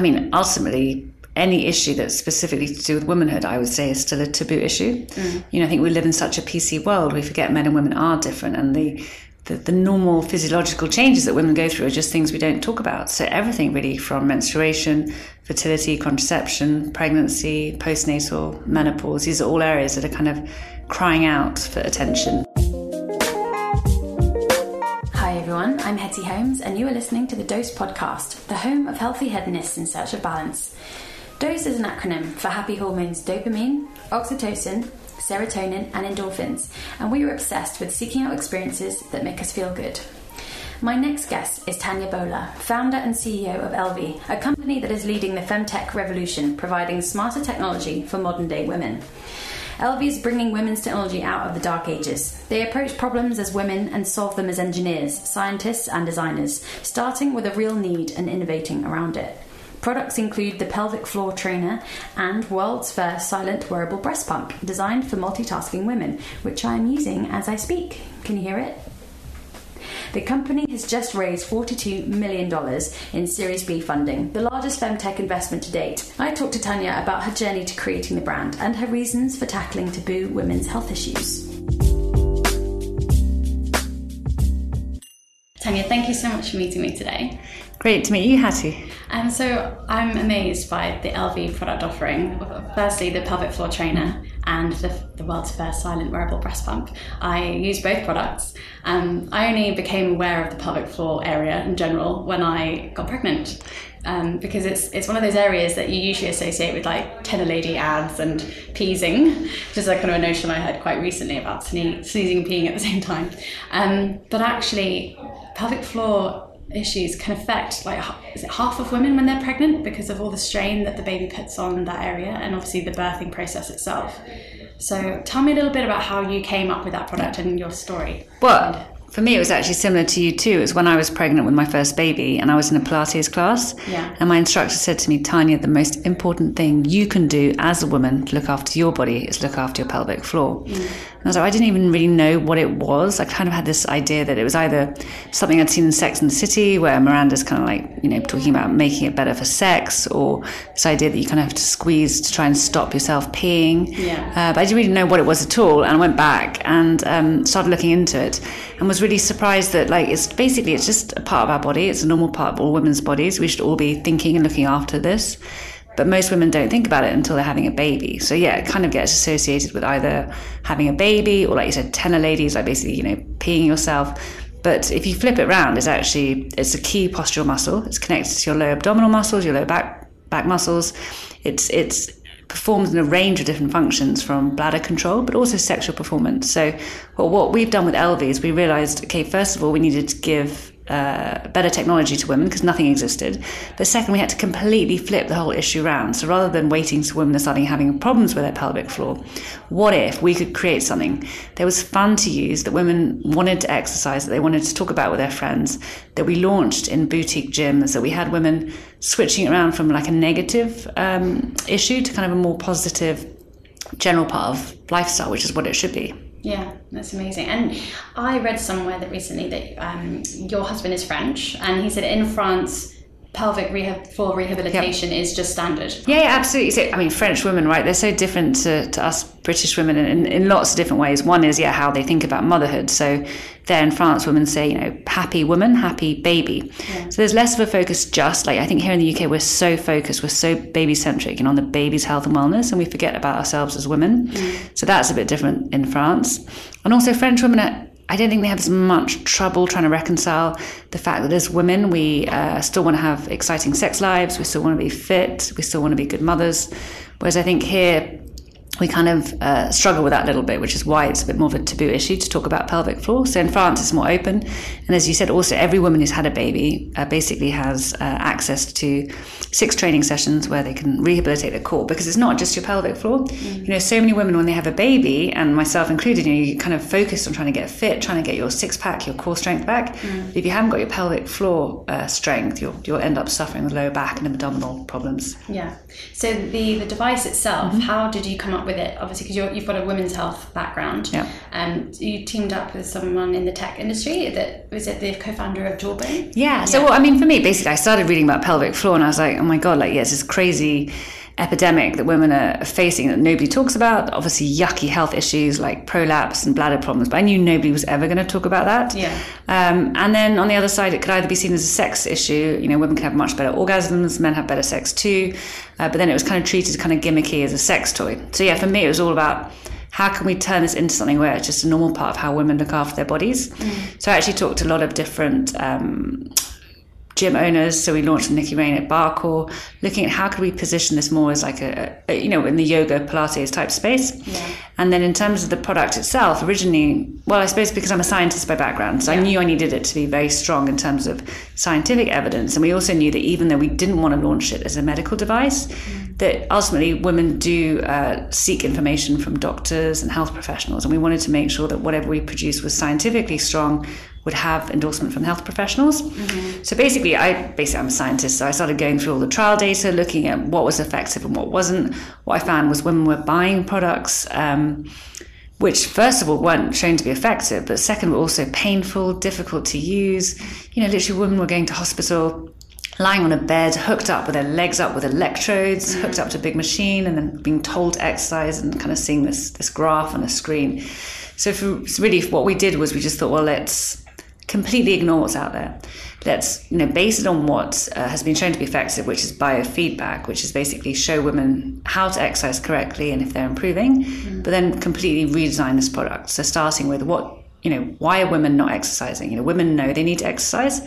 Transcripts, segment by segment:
I mean, ultimately, any issue that's specifically to do with womanhood, I would say, is still a taboo issue. Mm. You know, I think we live in such a PC world, we forget men and women are different, and the, the, the normal physiological changes that women go through are just things we don't talk about. So everything really from menstruation, fertility, contraception, pregnancy, postnatal, menopause, these are all areas that are kind of crying out for attention. Holmes, and you are listening to the Dose Podcast, the home of healthy hedonists in search of balance. DOSE is an acronym for happy hormones dopamine, oxytocin, serotonin, and endorphins, and we are obsessed with seeking out experiences that make us feel good. My next guest is Tanya Boler, founder and CEO of Elvie, a company that is leading the femtech revolution, providing smarter technology for modern day women. Elvie is bringing women's technology out of the dark ages. They approach problems as women and solve them as engineers, scientists, and designers, starting with a real need and innovating around it. Products include the pelvic floor trainer and world's first silent wearable breast pump designed for multitasking women, which I am using as I speak. Can you hear it? The company has just raised $42 million in Series B funding, the largest femtech investment to date. I talked to Tanya about her journey to creating the brand and her reasons for tackling taboo women's health issues. Tanya, thank you so much for meeting me today. Great to meet you, Hattie. And so I'm amazed by the Elvie product offering. Firstly, the pelvic floor trainer and the, the world's first silent wearable breast pump. I use both products. Um, I only became aware of the pelvic floor area in general when I got pregnant. Um, because it's it's one of those areas that you usually associate with like TENA Lady ads and peasing, which is a kind of a notion I heard quite recently about sneezing and peeing at the same time. Um, but actually, pelvic floor issues can affect like is it half of women when they're pregnant because of all the strain that the baby puts on that area and obviously the birthing process itself so tell me a little bit about how you came up with that product and your story well for me, it was actually similar to you too. It was when I was pregnant with my first baby and I was in a Pilates class. Yeah. And my instructor said to me, Tanya, the most important thing you can do as a woman to look after your body is look after your pelvic floor. Mm. And I was like, I didn't even really know what it was. I kind of had this idea that it was either something I'd seen in Sex and the City, where Miranda's kind of like, you know, talking about making it better for sex, or this idea that you kind of have to squeeze to try and stop yourself peeing. Yeah. Uh, but I didn't really know what it was at all. And I went back and um, started looking into it and was really surprised that, like, it's basically, it's just a part of our body. It's a normal part of all women's bodies. We should all be thinking and looking after this. But most women don't think about it until they're having a baby. So yeah, it kind of gets associated with either having a baby or like you said, TENA Ladies, like basically, you know, peeing yourself. But if you flip it around, it's actually it's a key postural muscle. It's connected to your lower abdominal muscles, your lower back back muscles. It's it's performs in a range of different functions from bladder control, but also sexual performance. So, well, what we've done with Elvie is we realized, okay, first of all, we needed to give uh, better technology to women because nothing existed. But second, we had to completely flip the whole issue around. So rather than waiting to women are starting having problems with their pelvic floor, what if we could create something that was fun to use, that women wanted to exercise, that they wanted to talk about with their friends, that we launched in boutique gyms, that we had women switching around from like a negative um, issue to kind of a more positive general part of lifestyle, which is what it should be. Yeah, that's amazing. And I read somewhere that recently that um, your husband is French, and he said in France pelvic rehab for rehabilitation yep. is just standard. Yeah, yeah, absolutely. So, I mean, French women, right? They're so different to, to us British women in, in, in, lots of different ways. One is, yeah, how they think about motherhood. So there in France, women say, you know, happy woman, happy baby. Yeah. So there's less of a focus just like, I think here in the UK, we're so focused, we're so baby centric and on the baby's health and wellness, and we forget about ourselves as women. Mm. So that's a bit different in France. And also French women are I don't think they have as much trouble trying to reconcile the fact that as women, we uh, still want to have exciting sex lives, we still want to be fit, we still want to be good mothers. Whereas I think here, we kind of uh, struggle with that a little bit, which is why it's a bit more of a taboo issue to talk about pelvic floor. So in France, it's more open. And as you said, also every woman who's had a baby uh, basically has uh, access to six training sessions where they can rehabilitate their core because it's not just your pelvic floor. Mm. You know, so many women when they have a baby, and myself included, you know, you kind of focus on trying to get fit, trying to get your six pack, your core strength back. Mm. If you haven't got your pelvic floor uh, strength, you'll you'll end up suffering with lower back and abdominal problems. Yeah. So the the device itself, mm-hmm. how did you come up with with it, obviously, because you've got a women's health background. Yeah. Um, and you teamed up with someone in the tech industry. That was it the co-founder of Jawbone. Yeah. So, well, I mean, for me, basically, I started reading about pelvic floor, and I was like, oh my god, like, yeah, it's crazy epidemic that women are facing that nobody talks about. Obviously, yucky health issues like prolapse and bladder problems, but I knew nobody was ever going to talk about that. Yeah. Um, and then on the other side, it could either be seen as a sex issue. You know, women can have much better orgasms, men have better sex too. Uh, but then it was kind of treated kind of gimmicky as a sex toy. So yeah, for me, it was all about how can we turn this into something where it's just a normal part of how women look after their bodies. Mm. So I actually talked to a lot of different um, gym owners. So we launched Niki Rein at Barrecore, looking at how could we position this more as like a, a you know, in the yoga Pilates type space. Yeah. And then in terms of the product itself, originally, well, I suppose because I'm a scientist by background, so yeah. I knew I needed it to be very strong in terms of scientific evidence. And we also knew that even though we didn't want to launch it as a medical device, mm. that ultimately women do uh, seek information from doctors and health professionals. And we wanted to make sure that whatever we produced was scientifically strong, would have endorsement from health professionals. Mm-hmm. So basically, I basically I'm a scientist, so I started going through all the trial data, looking at what was effective and what wasn't. What I found was women were buying products. Um, which first of all weren't shown to be effective, but second were also painful, difficult to use. You know, literally women were going to hospital, lying on a bed, hooked up with their legs up with electrodes, mm-hmm. hooked up to a big machine, and then being told to exercise and kind of seeing this this graph on a screen. So for, really, what we did was we just thought, well, let's completely ignore what's out there. Let's you know base it on what uh, has been shown to be effective, which is biofeedback, which is basically show women how to exercise correctly and if they're improving, mm. but then completely redesign this product. So starting with what you know, why are women not exercising? You know, women know they need to exercise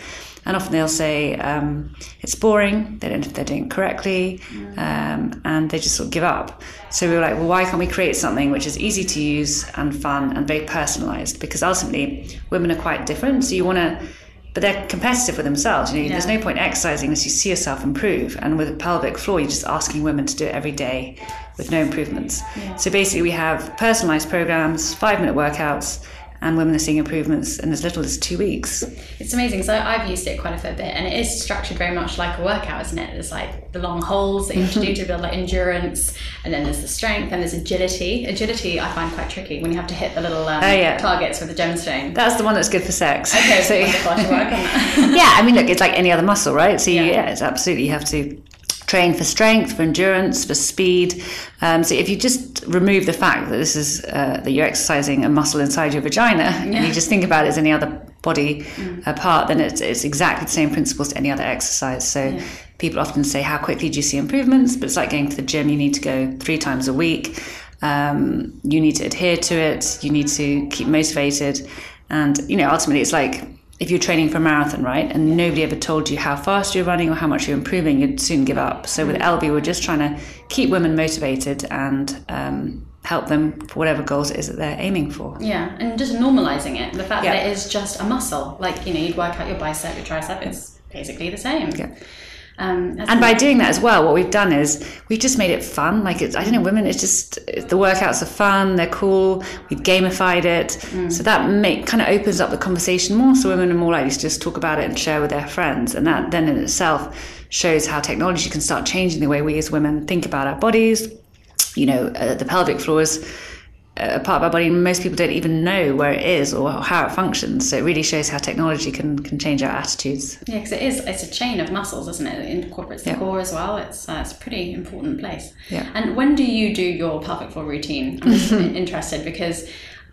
and often they'll say um, it's boring, they don't know if they're doing it correctly, um, and they just sort of give up. So we were like, well, why can't we create something which is easy to use and fun and very personalized? Because ultimately, women are quite different. So you want to, but they're competitive with themselves. You know, yeah. there's no point exercising unless you see yourself improve. And with a pelvic floor, you're just asking women to do it every day with no improvements. Yeah. So basically, we have personalized programs, five minute workouts and women are seeing improvements in as little as two weeks. It's amazing. So I've used it quite a fair bit, and it is structured very much like a workout, isn't it? There's like the long holds that you have to do to build like endurance, and then there's the strength, and there's agility. Agility I find quite tricky when you have to hit the little um, oh, yeah. targets with the gemstone. That's the one that's good for sex. Okay, so yeah, I mean, look, it's like any other muscle, right? So yeah, yeah it's absolutely you have to train for strength, for endurance, for speed. Um, so if you just remove the fact that this is uh, that you're exercising a muscle inside your vagina, yeah. and you just think about it as any other body mm. uh, part, then it's, it's exactly the same principles to any other exercise. So yeah. people often say, "How quickly do you see improvements?" But it's like going to the gym. You need to go three times a week. Um, you need to adhere to it. You need to keep motivated, and you know ultimately it's like if you're training for a marathon, right, and nobody ever told you how fast you're running or how much you're improving, you'd soon give up. So with Elvie, we're just trying to keep women motivated and um, help them for whatever goals it is that they're aiming for. Yeah, and just normalizing it. The fact yeah. that it is just a muscle. Like, you know, you'd work out your bicep, your tricep, it's basically the same. Yeah. Um, and by doing that as well, what we've done is we've just made it fun. Like it's, I don't know, women. It's just the workouts are fun. They're cool. We've gamified it, mm. so that make kind of opens up the conversation more. So women are more likely to just talk about it and share with their friends, and that then in itself shows how technology can start changing the way we as women think about our bodies. You know, uh, the pelvic floor is a part of our body most people don't even know where it is or how it functions. So it really shows how technology can can change our attitudes. Yeah because it is it's a chain of muscles isn't it it incorporates the yeah. core as well. It's uh, it's a pretty important place. Yeah. And when do you do your pelvic floor routine? I'm interested because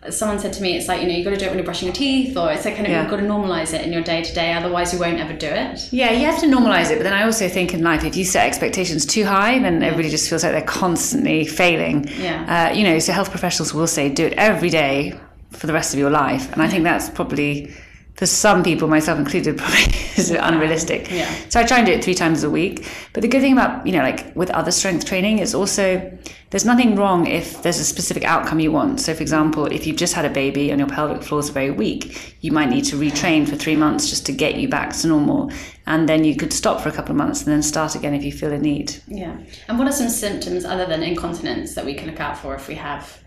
someone said to me, it's like, you know, you've got to do it when you're brushing your teeth, or it's like kind of, yeah. you've got to normalize it in your day to day, otherwise you won't ever do it. Yeah, you have to normalize it. But then I also think in life, if you set expectations too high, then everybody just feels like they're constantly failing. Yeah. Uh, you know, so health professionals will say, do it every day for the rest of your life. And I think that's probably for some people, myself included, probably is unrealistic. Yeah. So I try and do it three times a week. But the good thing about, you know, like with other strength training is also there's nothing wrong if there's a specific outcome you want. So, for example, if you've just had a baby and your pelvic floor is very weak, you might need to retrain for three months just to get you back to normal. And then you could stop for a couple of months and then start again if you feel a need. Yeah. And what are some symptoms other than incontinence that we can look out for if we have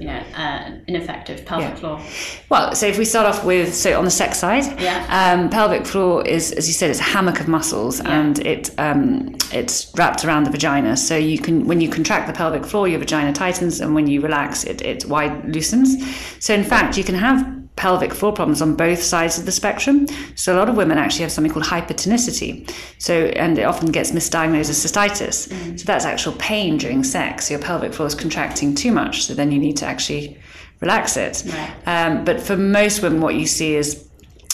you know, uh, ineffective pelvic Yeah. floor? Well, so if we start off with so on the sex side, Yeah. um, pelvic floor is, as you said, it's a hammock of muscles, and it um, it's wrapped around the vagina. So you can when you contract the pelvic floor, your vagina tightens, and when you relax, it it wide loosens. So in fact, you can have pelvic floor problems on both sides of the spectrum. So a lot of women actually have something called hypertonicity. So and it often gets misdiagnosed as cystitis. So that's actual pain during sex. Your pelvic floor is contracting too much. So then you need to actually relax it. Right. Um, but for most women, what you see is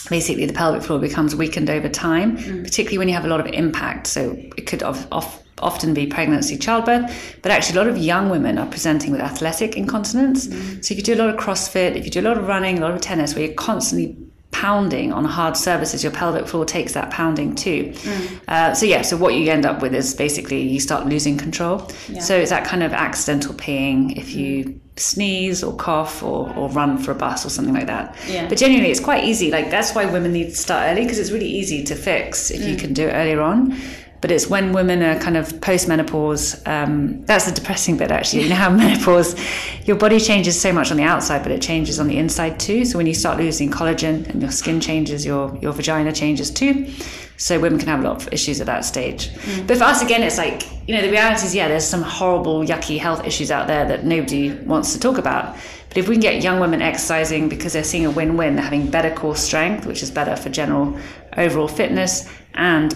basically the pelvic floor becomes weakened over time, particularly when you have a lot of impact. So it could of, of, often be pregnancy, childbirth, but actually a lot of young women are presenting with athletic incontinence. Mm-hmm. So if you do a lot of CrossFit, if you do a lot of running, a lot of tennis, where you're constantly pounding on hard surfaces, your pelvic floor takes that pounding too. Mm. Uh, so yeah, so what you end up with is basically you start losing control. So it's that kind of accidental peeing if you mm. sneeze or cough or, or run for a bus or something like that. Yeah. But genuinely, it's quite easy. Like that's why women need to start early because it's really easy to fix if you mm. can do it earlier on. But it's when women are kind of post-menopause. Um, that's the depressing bit, actually. You know how menopause, your body changes so much on the outside, but it changes on the inside too. So when you start losing collagen and your skin changes, your your vagina changes too. So women can have a lot of issues at that stage. But for us, again, it's like you know the reality is, yeah, there's some horrible, yucky health issues out there that nobody wants to talk about. But if we can get young women exercising because they're seeing a win-win, they're having better core strength, which is better for general overall fitness, and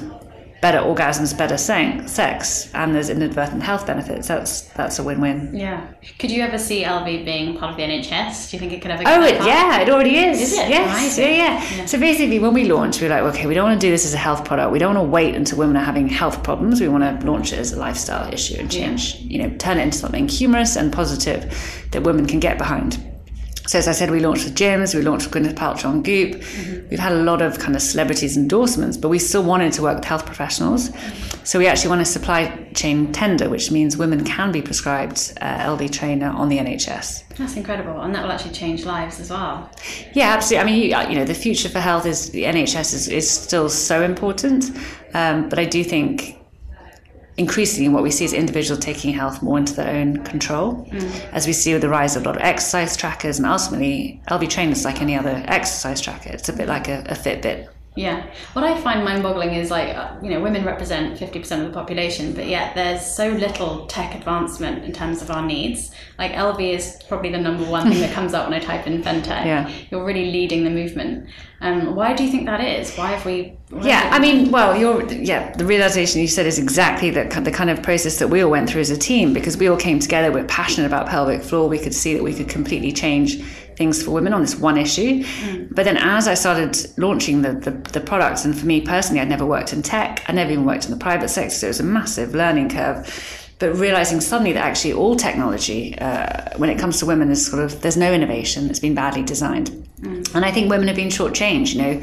better orgasms, better sex, and there's inadvertent health benefits. That's that's a win-win. Yeah. Could you ever see Elvie being part of the NHS? Do you think it could ever? get Oh, it, yeah, it already is. Is it? Yes, yeah, yeah, Yeah. So basically, when we launched, we were like, okay, we don't want to do this as a health product. We don't want to wait until women are having health problems. We want to launch it as a lifestyle issue and change, you know, turn it into something humorous and positive that women can get behind. So as I said, we launched with gyms, we launched with Gwyneth Paltrow on Goop. Mm-hmm. We've had a lot of kind of celebrities endorsements, but we still wanted to work with health professionals. So we actually want a supply chain tender, which means women can be prescribed uh, Elvie trainer on the NHS. That's incredible, and that will actually change lives as well. Yeah, absolutely. I mean, you, you know, the future for health is the NHS is, is still so important, um, but I do think increasingly what we see is individuals taking health more into their own control, mm. as we see with the rise of a lot of exercise trackers, and ultimately Elvie trainers like any other exercise tracker. It's a bit like a, a Fitbit. Yeah. What I find mind-boggling is like uh, you know women represent fifty percent of the population, but yet there's so little tech advancement in terms of our needs. Like Elvie is probably the number one thing that comes up when I type in femtech. Yeah. You're really leading the movement. Um, why do you think that is? Why have we? why Yeah, have I mean, well, you're yeah. The realization you said is exactly the the kind of process that we all went through as a team because we all came together. We're passionate about pelvic floor. We could see that we could completely change things for women on this one issue. But then, as I started launching the, the the products, and for me personally, I'd never worked in tech. I never even worked in the private sector, so it was a massive learning curve. But realizing suddenly that actually all technology, uh, when it comes to women, is sort of there's no innovation. It's been badly designed. And I think women have been shortchanged. You know,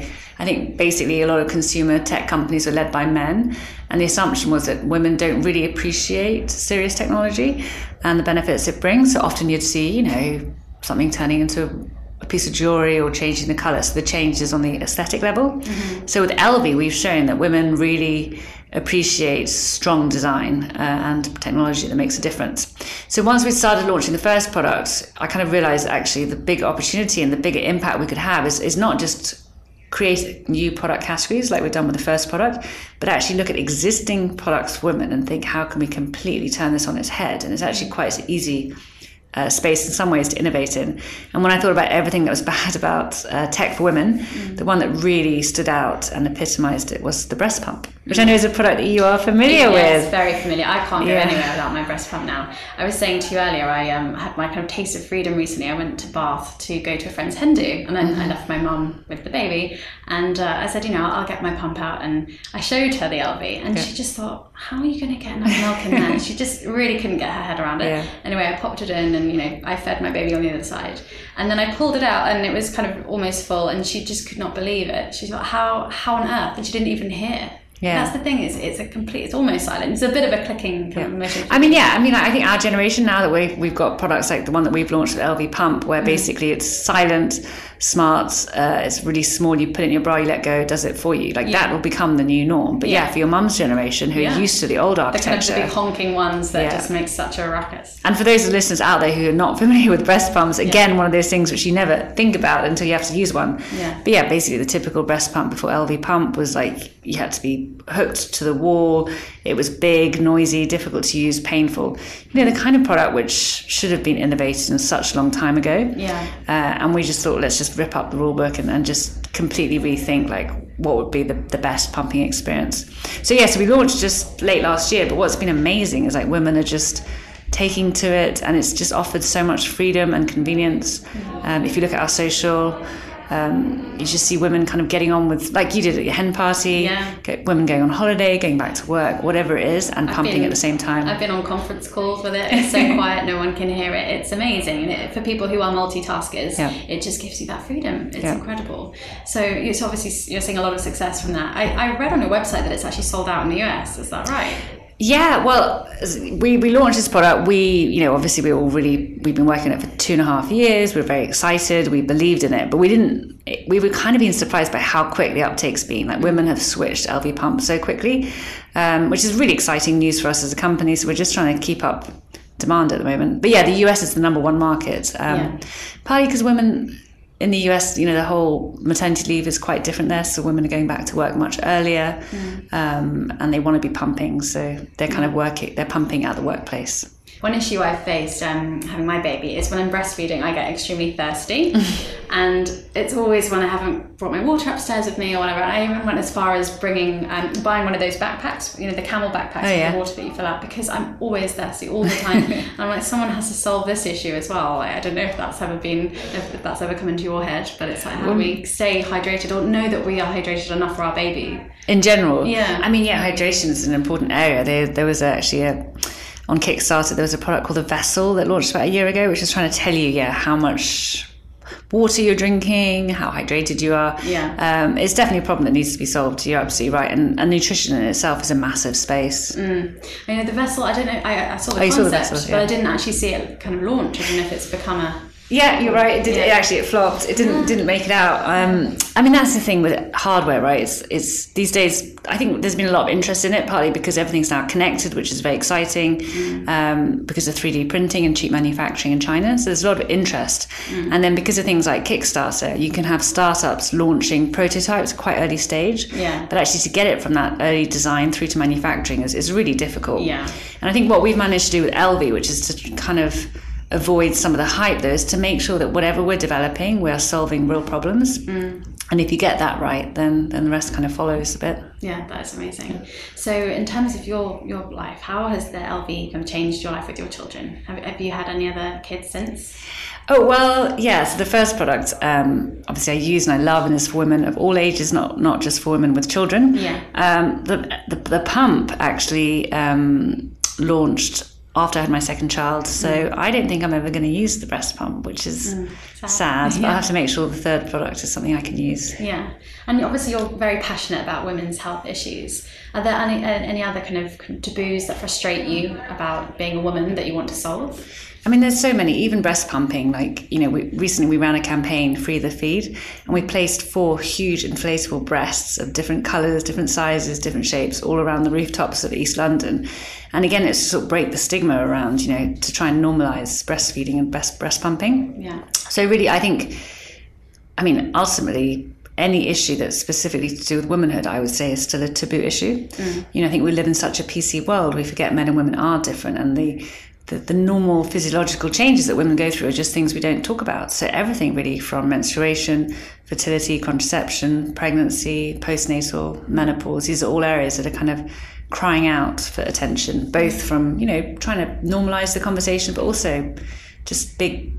I think basically a lot of consumer tech companies are led by men, and the assumption was that women don't really appreciate serious technology and the benefits it brings. So often you'd see, you know, something turning into a piece of jewelry or changing the color. So the change is on the aesthetic level. So with Elvie, we've shown that women really appreciate strong design uh, and technology that makes a difference. So once we started launching the first product, I kind of realized actually the big opportunity and the bigger impact we could have is, is not just create new product categories like we've done with the first product, but actually look at existing products for women and think how can we completely turn this on its head? And it's actually quite easy uh, space in some ways to innovate in. And when I thought about everything that was bad about uh, tech for women, the one that really stood out and epitomized it was the breast pump, which I know is a product that you are familiar Yes, with. very familiar. I can't go Yeah. anywhere without my breast pump now. I was saying to you earlier, I um, had my kind of taste of freedom recently. I went to Bath to go to a friend's hen do, and then Mm-hmm. I left my mum with the baby. And uh, I said, you know, I'll, I'll get my pump out, and I showed her the Elvie, and she just thought, how are you going to get enough milk in there? she just really couldn't get her head around it. Yeah. Anyway, I popped it in, and you know, I fed my baby on the other side, and then I pulled it out, and it was kind of almost full, and she just could not believe it. She thought, how how on earth? And she didn't even hear. Yeah. That's the thing. Is it's a complete. It's almost silent. It's a bit of a clicking kind of motion. I mean, yeah. I mean, I think our generation now that we've we've got products like the one that we've launched with Elvie Pump, where basically it's silent, smart. Uh, it's really small. You put it in your bra, you let go, it does it for you. Like that will become the new norm. But yeah, Yeah. for your mum's generation who Yeah. are used to the old architecture, the kind of the big honking ones that Yeah. just make such a ruckus. And for those listeners out there who are not familiar with breast pumps, again, one of those things which you never think about until you have to use one. Yeah. But yeah, basically the typical breast pump before Elvie pump was like you had to be hooked to the wall. It was big, noisy, difficult to use, painful. You know, the kind of product which should have been innovated in such a long time ago. Yeah. Uh, and we just thought, let's just rip up the rule book and, and just completely rethink like what would be the, the best pumping experience. So yeah, so we launched just late last year, but what's been amazing is like women are just taking to it and it's just offered so much freedom and convenience. Um, if you look at our social, um, you just see women kind of getting on with, like you did at your hen party, Yeah. women going on holiday, going back to work, whatever it is, and pumping been- at the same time. I've been on conference calls with it. It's so quiet, no one can hear it. It's amazing, and it, for people who are multitaskers, Yeah. it just gives you that freedom. It's Yeah. incredible. So it's obviously you're seeing a lot of success from that. I, I read on your website that it's actually sold out in the US. Is that right? Yeah, well, we, we launched this product. We, you know, obviously we were all really, we've been working on it for two and a half years. We were very excited. We believed in it, but we didn't, we were kind of being surprised by how quick the uptake's been. Like women have switched Elvie pump so quickly, um, which is really exciting news for us as a company. So we're just trying to keep up demand at the moment. But yeah, the US is the number one market. Um, Yeah. Partly because women in the US, you know, the whole maternity leave is quite different there. So women are going back to work much earlier, um, and they want to be pumping. So they're kind of working, they're pumping at the workplace. One issue I've faced um, having my baby is when I'm breastfeeding, I get extremely thirsty. and it's always when I haven't brought my water upstairs with me or whatever. I even went as far as bringing, um, buying one of those backpacks, you know, the camel backpacks with yeah. the water that you fill out because I'm always thirsty all the time. and I'm like, someone has to solve this issue as well. Like, I don't know if that's ever been, if that's ever come into your head, but it's like, how do we stay hydrated or know that we are hydrated enough for our baby? In general, Yeah. I mean, yeah, hydration is an important area. There, there was actually a on Kickstarter there was a product called the Vessel that launched about a year ago, which is trying to tell you, yeah, how much water you're drinking, how hydrated you are. Yeah. um, it's definitely a problem that needs to be solved. You're absolutely right, and, and nutrition in itself is a massive space. I know the vessel. I don't know. I, I saw the Oh, you saw the concept, vessel, but I didn't actually see it kind of launch. I don't know if it's become a. Yeah, you're right. It did. It actually, it flopped. It didn't didn't make it out. Um, I mean, that's the thing with hardware, right? It's it's these days. I think there's been a lot of interest in it, partly because everything's now connected, which is very exciting, um, because of 3D printing and cheap manufacturing in China. So there's a lot of interest, and then because of things like Kickstarter, you can have startups launching prototypes quite early stage. Yeah. But actually, to get it from that early design through to manufacturing is, is really difficult. Yeah. And I think what we've managed to do with Elvie, which is to kind of avoid some of the hype, though, is to make sure that whatever we're developing, we're solving real problems. And if you get that right, then then the rest kind of follows a bit. Yeah, that's amazing. So, in terms of your your life, how has the Elvie kind of changed your life with your children? Have, have you had any other kids since? Oh well, yeah. So the first product, um, obviously, I use and I love, and is for women of all ages, not not just for women with children. Yeah. Um, the, the the pump actually um, launched after I had my second child, so I don't think I'm ever going to use the breast pump, which is sad. But I have to make sure the third product is something I can use. Yeah, and obviously you're very passionate about women's health issues. Are there any uh, any other kind of taboos that frustrate you about being a woman that you want to solve? I mean, there's so many, even breast pumping. Like, you know, we, recently we ran a campaign, Free the Feed, and we placed four huge inflatable breasts of different colours, different sizes, different shapes, all around the rooftops of East London. And again, it's to sort of break the stigma around, you know, to try and normalise breastfeeding and breast, breast pumping. Yeah, So, really, I think, I mean, ultimately, any issue that's specifically to do with womanhood, I would say, is still a taboo issue. Mm. You know, I think we live in such a PC world, we forget men and women are different, and the the, the normal physiological changes that women go through are just things we don't talk about. So everything really from menstruation, fertility, contraception, pregnancy, postnatal, menopause, these are all areas that are kind of crying out for attention, both from, you know, trying to normalize the conversation, but also just big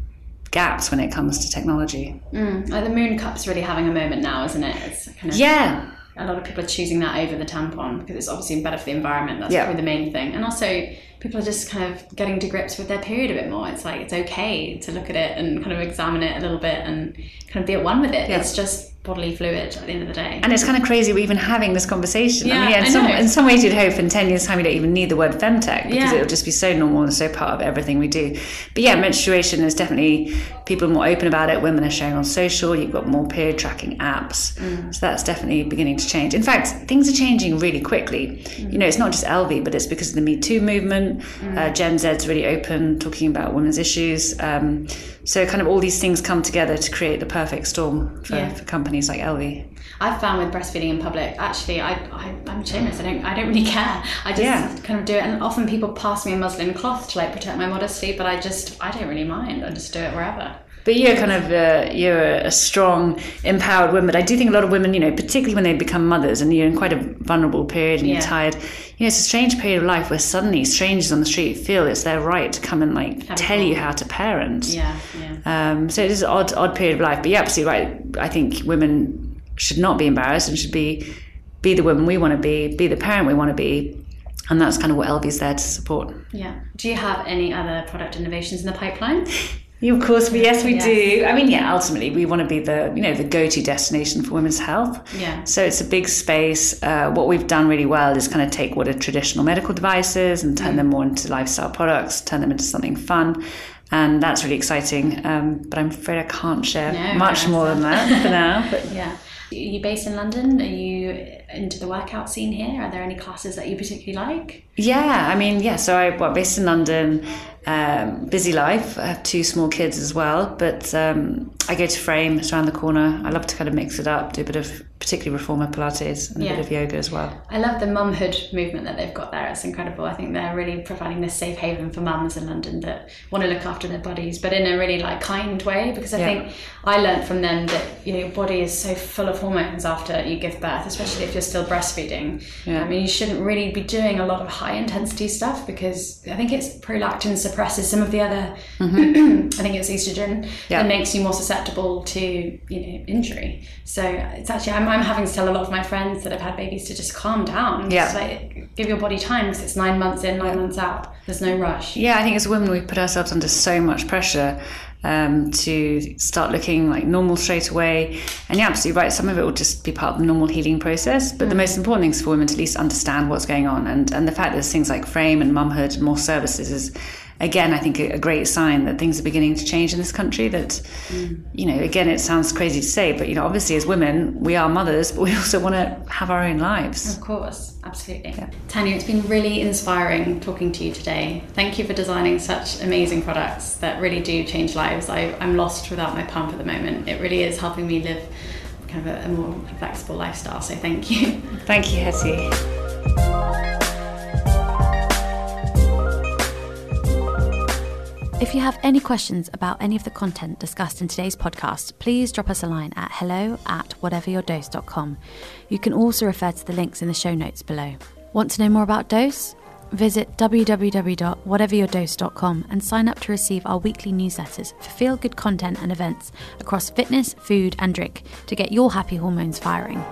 gaps when it comes to technology. mm. like the Mooncup's really having a moment now, isn't it? It's kind of Yeah. a lot of people are choosing that over the tampon because it's obviously better for the environment. That's Yeah. probably the main thing. And also, people are just kind of getting to grips with their period a bit more. It's like it's okay to look at it and kind of examine it a little bit and kind of be at one with it. Yeah. It's just bodily fluid at the end of the day. And it's kind of crazy we're even having this conversation. Yeah, I mean, yeah, in, I some, know. in some ways you'd hope in 10 years' time you don't even need the word femtech because Yeah. it'll just be so normal and so part of everything we do. But yeah, menstruation is definitely, people are more open about it. Women are sharing on social. You've got more period tracking apps. Mm. So that's definitely beginning to change. In fact, things are changing really quickly. You know, it's not just Elvie, but it's because of the Me Too movement. Mm. Uh, Gen Z's really open, talking about women's issues. Um, so kind of all these things come together to create the perfect storm for, Yeah. for companies like Elvie. I've found with breastfeeding in public, actually, I, I I'm shameless. I don't I don't really care. I just Yeah. kind of do it, and often people pass me a muslin cloth to like protect my modesty, but I just I don't really mind. I just do it wherever. But you're kind of uh, you're a strong, empowered woman. But I do think a lot of women, you know, particularly when they become mothers and you're in quite a vulnerable period and Yeah. you're tired, you know, it's a strange period of life where suddenly strangers on the street feel it's their right to come and like tell you how to parent. Yeah, yeah. Um, so it is an odd, odd period of life. But you're absolutely right. I think women should not be embarrassed and should be be the woman we want to be, be the parent we want to be, and that's kind of what Elvie's there to support. Yeah. Do you have any other product innovations in the pipeline? Of course, we, yes, we Yes. do. I mean, yeah, ultimately, we want to be the you know the go-to destination for women's health. Yeah. So it's a big space. Uh, what we've done really well is kind of take what are traditional medical devices and turn them more into lifestyle products, turn them into something fun. And that's really exciting. Um, but I'm afraid I can't share No, much more than that for now. But Yeah. Are you based in London? Are you into the workout scene here? Are there any classes that you particularly like? Yeah, I mean, yeah. So I well, based in London, um, busy life. I have two small kids as well, but um, I go to Frame. It's around the corner. I love to kind of mix it up, do a bit of particularly reformer Pilates and Yeah. a bit of yoga as well. I love the mumhood movement that they've got there. It's incredible. I think they're really providing this safe haven for mums in London that want to look after their bodies, but in a really like kind way. Because I Yeah. think I learned from them that you know your body is so full of hormones after you give birth, especially if you're still breastfeeding. Yeah. I mean, you shouldn't really be doing a lot of high intensity stuff because I think it's prolactin suppresses some of the other. Mm-hmm. I think it's estrogen that makes you more susceptible to you know injury. So it's actually I'm, I'm having to tell a lot of my friends that have had babies to just calm down. Yeah. Just like give your body time because it's nine months in, nine months out. There's no rush. Yeah, I think as women we put ourselves under so much pressure um, to start looking like normal straight away. And you're absolutely right. Some of it will just be part of the normal healing process. But the most important thing is for women to at least understand what's going on. And and the fact that there's things like frame and mumhood and more services is again, I think a, great sign that things are beginning to change in this country. That mm. you know, again, it sounds crazy to say, but you know, obviously as women, we are mothers, but we also want to have our own lives. Of course, absolutely. Tanya, it's been really inspiring talking to you today. Thank you for designing such amazing products that really do change lives. I, I'm lost without my pump at the moment. It really is helping me live kind of a, a more flexible lifestyle. So thank you. Thank you, Hetty. If you have any questions about any of the content discussed in today's podcast, please drop us a line at hello at whateveryourdose.com. You can also refer to the links in the show notes below. Want to know more about Dose? Visit www.whateveryourdose.com and sign up to receive our weekly newsletters for feel good content and events across fitness, food, and drink to get your happy hormones firing.